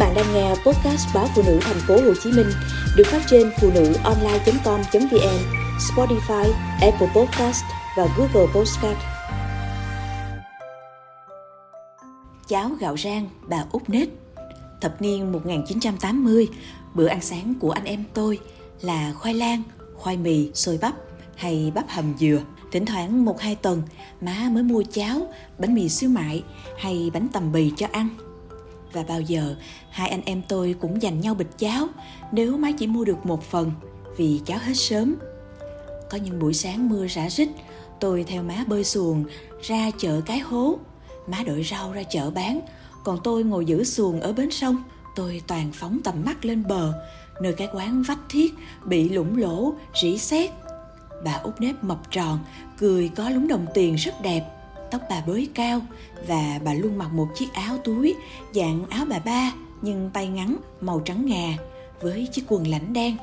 bạn đang nghe podcast báo phụ nữ thành phố Hồ Chí Minh được phát trên phụ nữ online.com.vn, Spotify, Apple Podcast và Google Podcast. Cháo gạo rang bà út nết Thập niên 1980, bữa ăn sáng của anh em tôi là khoai lang, khoai mì, xôi bắp hay bắp hầm dừa. Thỉnh thoảng một hai tuần, má mới mua cháo, bánh mì xíu mại hay bánh tầm bì cho ăn và bao giờ hai anh em tôi cũng dành nhau bịch cháo nếu má chỉ mua được một phần vì cháo hết sớm. Có những buổi sáng mưa rã rít, tôi theo má bơi xuồng ra chợ cái hố. Má đổi rau ra chợ bán, còn tôi ngồi giữ xuồng ở bến sông. Tôi toàn phóng tầm mắt lên bờ, nơi cái quán vách thiết bị lủng lỗ, rỉ sét. Bà út nếp mập tròn, cười có lúng đồng tiền rất đẹp tóc bà bới cao và bà luôn mặc một chiếc áo túi dạng áo bà ba nhưng tay ngắn màu trắng ngà với chiếc quần lãnh đen.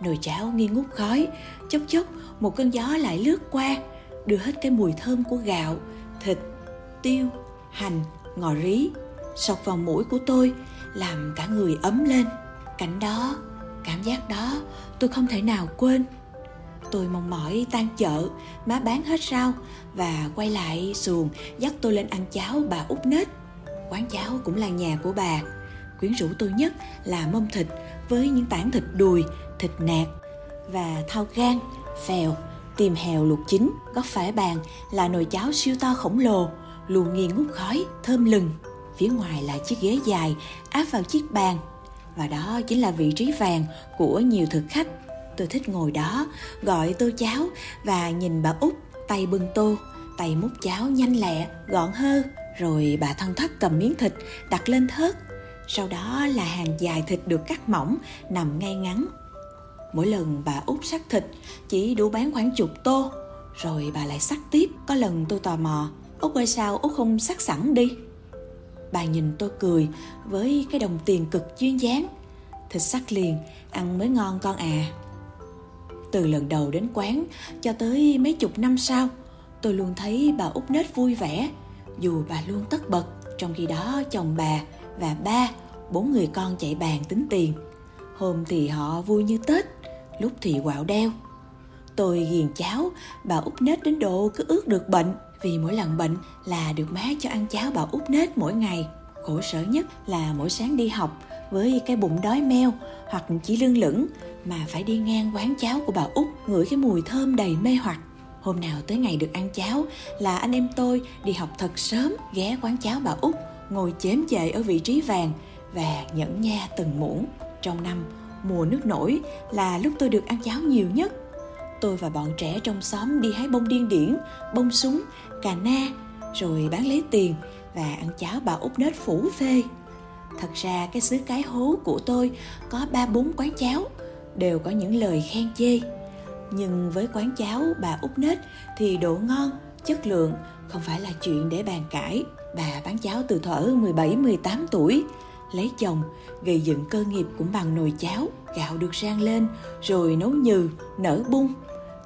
Nồi cháo nghi ngút khói, chốc chốc một cơn gió lại lướt qua, đưa hết cái mùi thơm của gạo, thịt, tiêu, hành, ngò rí sọc vào mũi của tôi làm cả người ấm lên. Cảnh đó, cảm giác đó tôi không thể nào quên. Tôi mong mỏi tan chợ, má bán hết rau và quay lại xuồng dắt tôi lên ăn cháo bà út nết. Quán cháo cũng là nhà của bà. Quyến rũ tôi nhất là mâm thịt với những tảng thịt đùi, thịt nạc và thao gan, phèo, tìm hèo luộc chín. Góc phải bàn là nồi cháo siêu to khổng lồ, luồn nghi ngút khói, thơm lừng. Phía ngoài là chiếc ghế dài áp vào chiếc bàn và đó chính là vị trí vàng của nhiều thực khách tôi thích ngồi đó, gọi tô cháo và nhìn bà út tay bưng tô, tay múc cháo nhanh lẹ, gọn hơ rồi bà thân thắt cầm miếng thịt, đặt lên thớt. Sau đó là hàng dài thịt được cắt mỏng, nằm ngay ngắn. Mỗi lần bà út sắc thịt, chỉ đủ bán khoảng chục tô. Rồi bà lại sắc tiếp, có lần tôi tò mò, út ơi, sao út không sắc sẵn đi? Bà nhìn tôi cười với cái đồng tiền cực duyên dáng. Thịt sắc liền, ăn mới ngon con à từ lần đầu đến quán cho tới mấy chục năm sau, tôi luôn thấy bà út nết vui vẻ, dù bà luôn tất bật, trong khi đó chồng bà và ba, bốn người con chạy bàn tính tiền. Hôm thì họ vui như tết, lúc thì quạo đeo. Tôi ghiền cháo, bà út nết đến độ cứ ước được bệnh, vì mỗi lần bệnh là được má cho ăn cháo bà út nết mỗi ngày. Khổ sở nhất là mỗi sáng đi học với cái bụng đói meo hoặc chỉ lưng lửng mà phải đi ngang quán cháo của bà út ngửi cái mùi thơm đầy mê hoặc. Hôm nào tới ngày được ăn cháo là anh em tôi đi học thật sớm ghé quán cháo bà út, ngồi chém chệ ở vị trí vàng và nhẫn nha từng muỗng. Trong năm, mùa nước nổi là lúc tôi được ăn cháo nhiều nhất. Tôi và bọn trẻ trong xóm đi hái bông điên điển, bông súng, cà na, rồi bán lấy tiền và ăn cháo bà út nết phủ phê. Thật ra cái xứ cái hố của tôi có ba bốn quán cháo đều có những lời khen chê. Nhưng với quán cháo bà út nết thì độ ngon, chất lượng không phải là chuyện để bàn cãi. Bà bán cháo từ thuở 17-18 tuổi, lấy chồng, gây dựng cơ nghiệp cũng bằng nồi cháo, gạo được rang lên, rồi nấu nhừ, nở bung.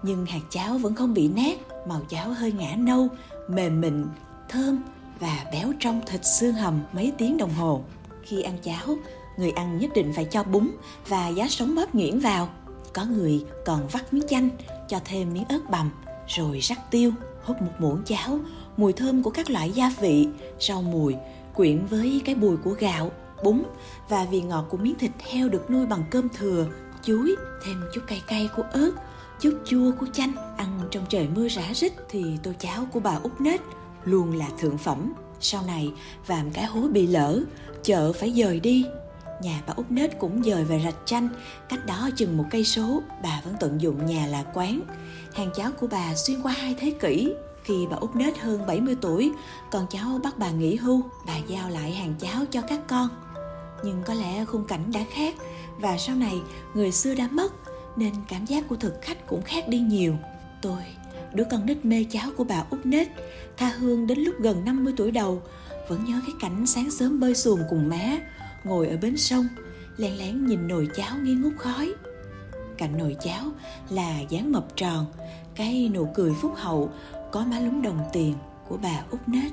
Nhưng hạt cháo vẫn không bị nát, màu cháo hơi ngã nâu, mềm mịn, thơm và béo trong thịt xương hầm mấy tiếng đồng hồ. Khi ăn cháo người ăn nhất định phải cho bún và giá sống bóp nhuyễn vào. Có người còn vắt miếng chanh, cho thêm miếng ớt bằm, rồi rắc tiêu, hút một muỗng cháo. Mùi thơm của các loại gia vị, rau mùi, quyện với cái bùi của gạo, bún. Và vị ngọt của miếng thịt heo được nuôi bằng cơm thừa, chuối, thêm chút cay cay của ớt, chút chua của chanh. Ăn trong trời mưa rã rít thì tô cháo của bà út nết, luôn là thượng phẩm. Sau này, vàm cái hố bị lỡ, chợ phải dời đi nhà bà út nết cũng dời về rạch chanh. Cách đó chừng một cây số, bà vẫn tận dụng nhà là quán. Hàng cháu của bà xuyên qua hai thế kỷ. Khi bà út nết hơn 70 tuổi, con cháu bắt bà nghỉ hưu, bà giao lại hàng cháo cho các con. Nhưng có lẽ khung cảnh đã khác, và sau này người xưa đã mất, nên cảm giác của thực khách cũng khác đi nhiều. Tôi, đứa con nít mê cháo của bà út nết, tha hương đến lúc gần 50 tuổi đầu, vẫn nhớ cái cảnh sáng sớm bơi xuồng cùng má ngồi ở bến sông, lén lén nhìn nồi cháo nghi ngút khói. Cạnh nồi cháo là dáng mập tròn, cái nụ cười phúc hậu, có má lúng đồng tiền của bà út nết.